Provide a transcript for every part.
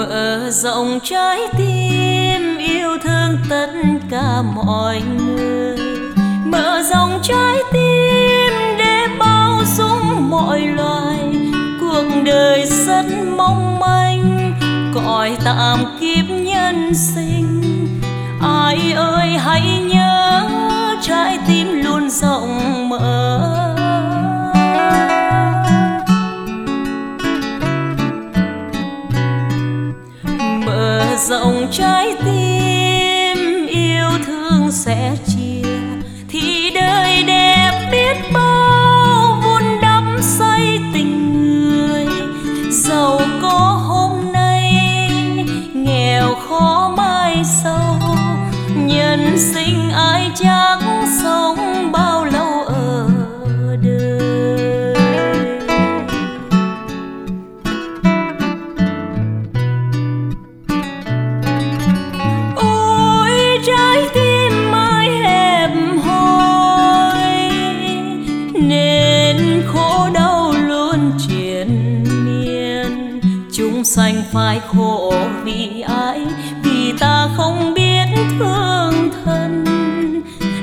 mở rộng trái tim, yêu thương tất cả mọi người. Mở rộng trái tim để bao dung mọi loài. Cuộc đời rất mong manh, cõi tạm kiếp nhân sinh. Ai ơi, hãy nhớ rộng trái tim, yêu thương sẽ chia. Thì đời đẹp biết bao vun đắp xây tình triền miên chúng sanh phải khổ vì ai vì ta không biết thương thân.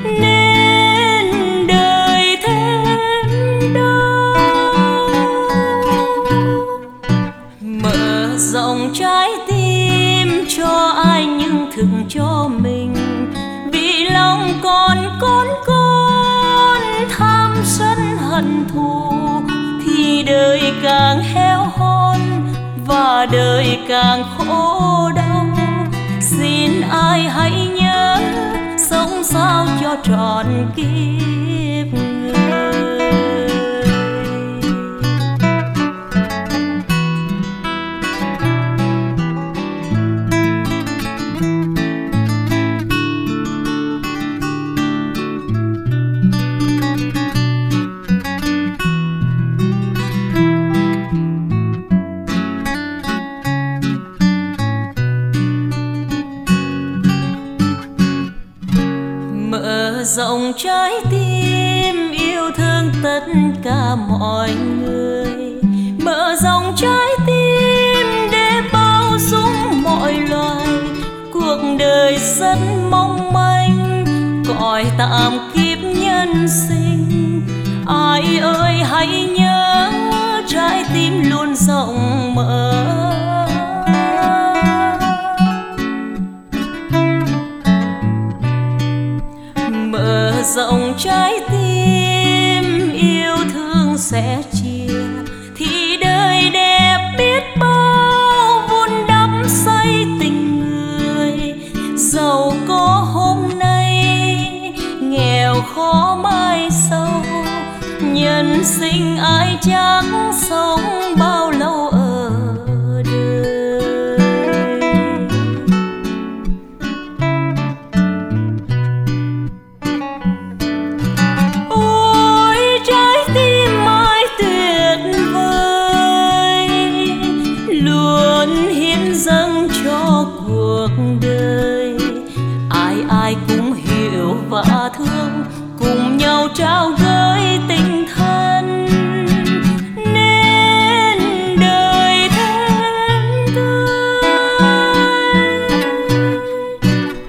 Nên đời thêm đau. Mở rộng trái tim cho ai nhưng thường cho mình. Đời càng khổ đau. Xin ai hãy nhớ sống sao cho tròn kiếp. Rộng trái tim, yêu thương tất cả mọi người. Mở rộng trái tim để bao dung mọi loài. Cuộc đời rất mong manh, cõi tạm kiếp nhân sinh. Ai ơi, hãy nhớ trái tim luôn rộng mở. mở sẽ chia. Thì đời đẹp biết bao vun đắp xây tình người. Giàu có hôm nay, nghèo khó mai sau. Nhân sinh ai chẳng sống và thương, cùng nhau trao gửi tình thân. Nên đời thêm tươi.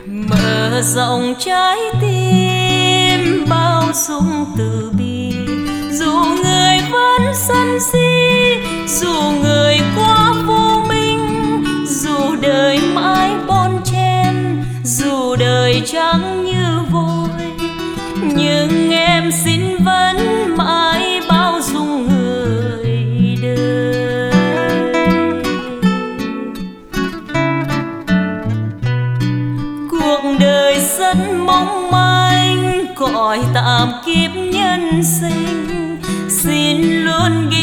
Mở rộng trái tim, bao dung từ bi. Dù người vẫn sân si, dù người rất mong manh cõi tạm kiếp nhân sinh. Xin luôn ghi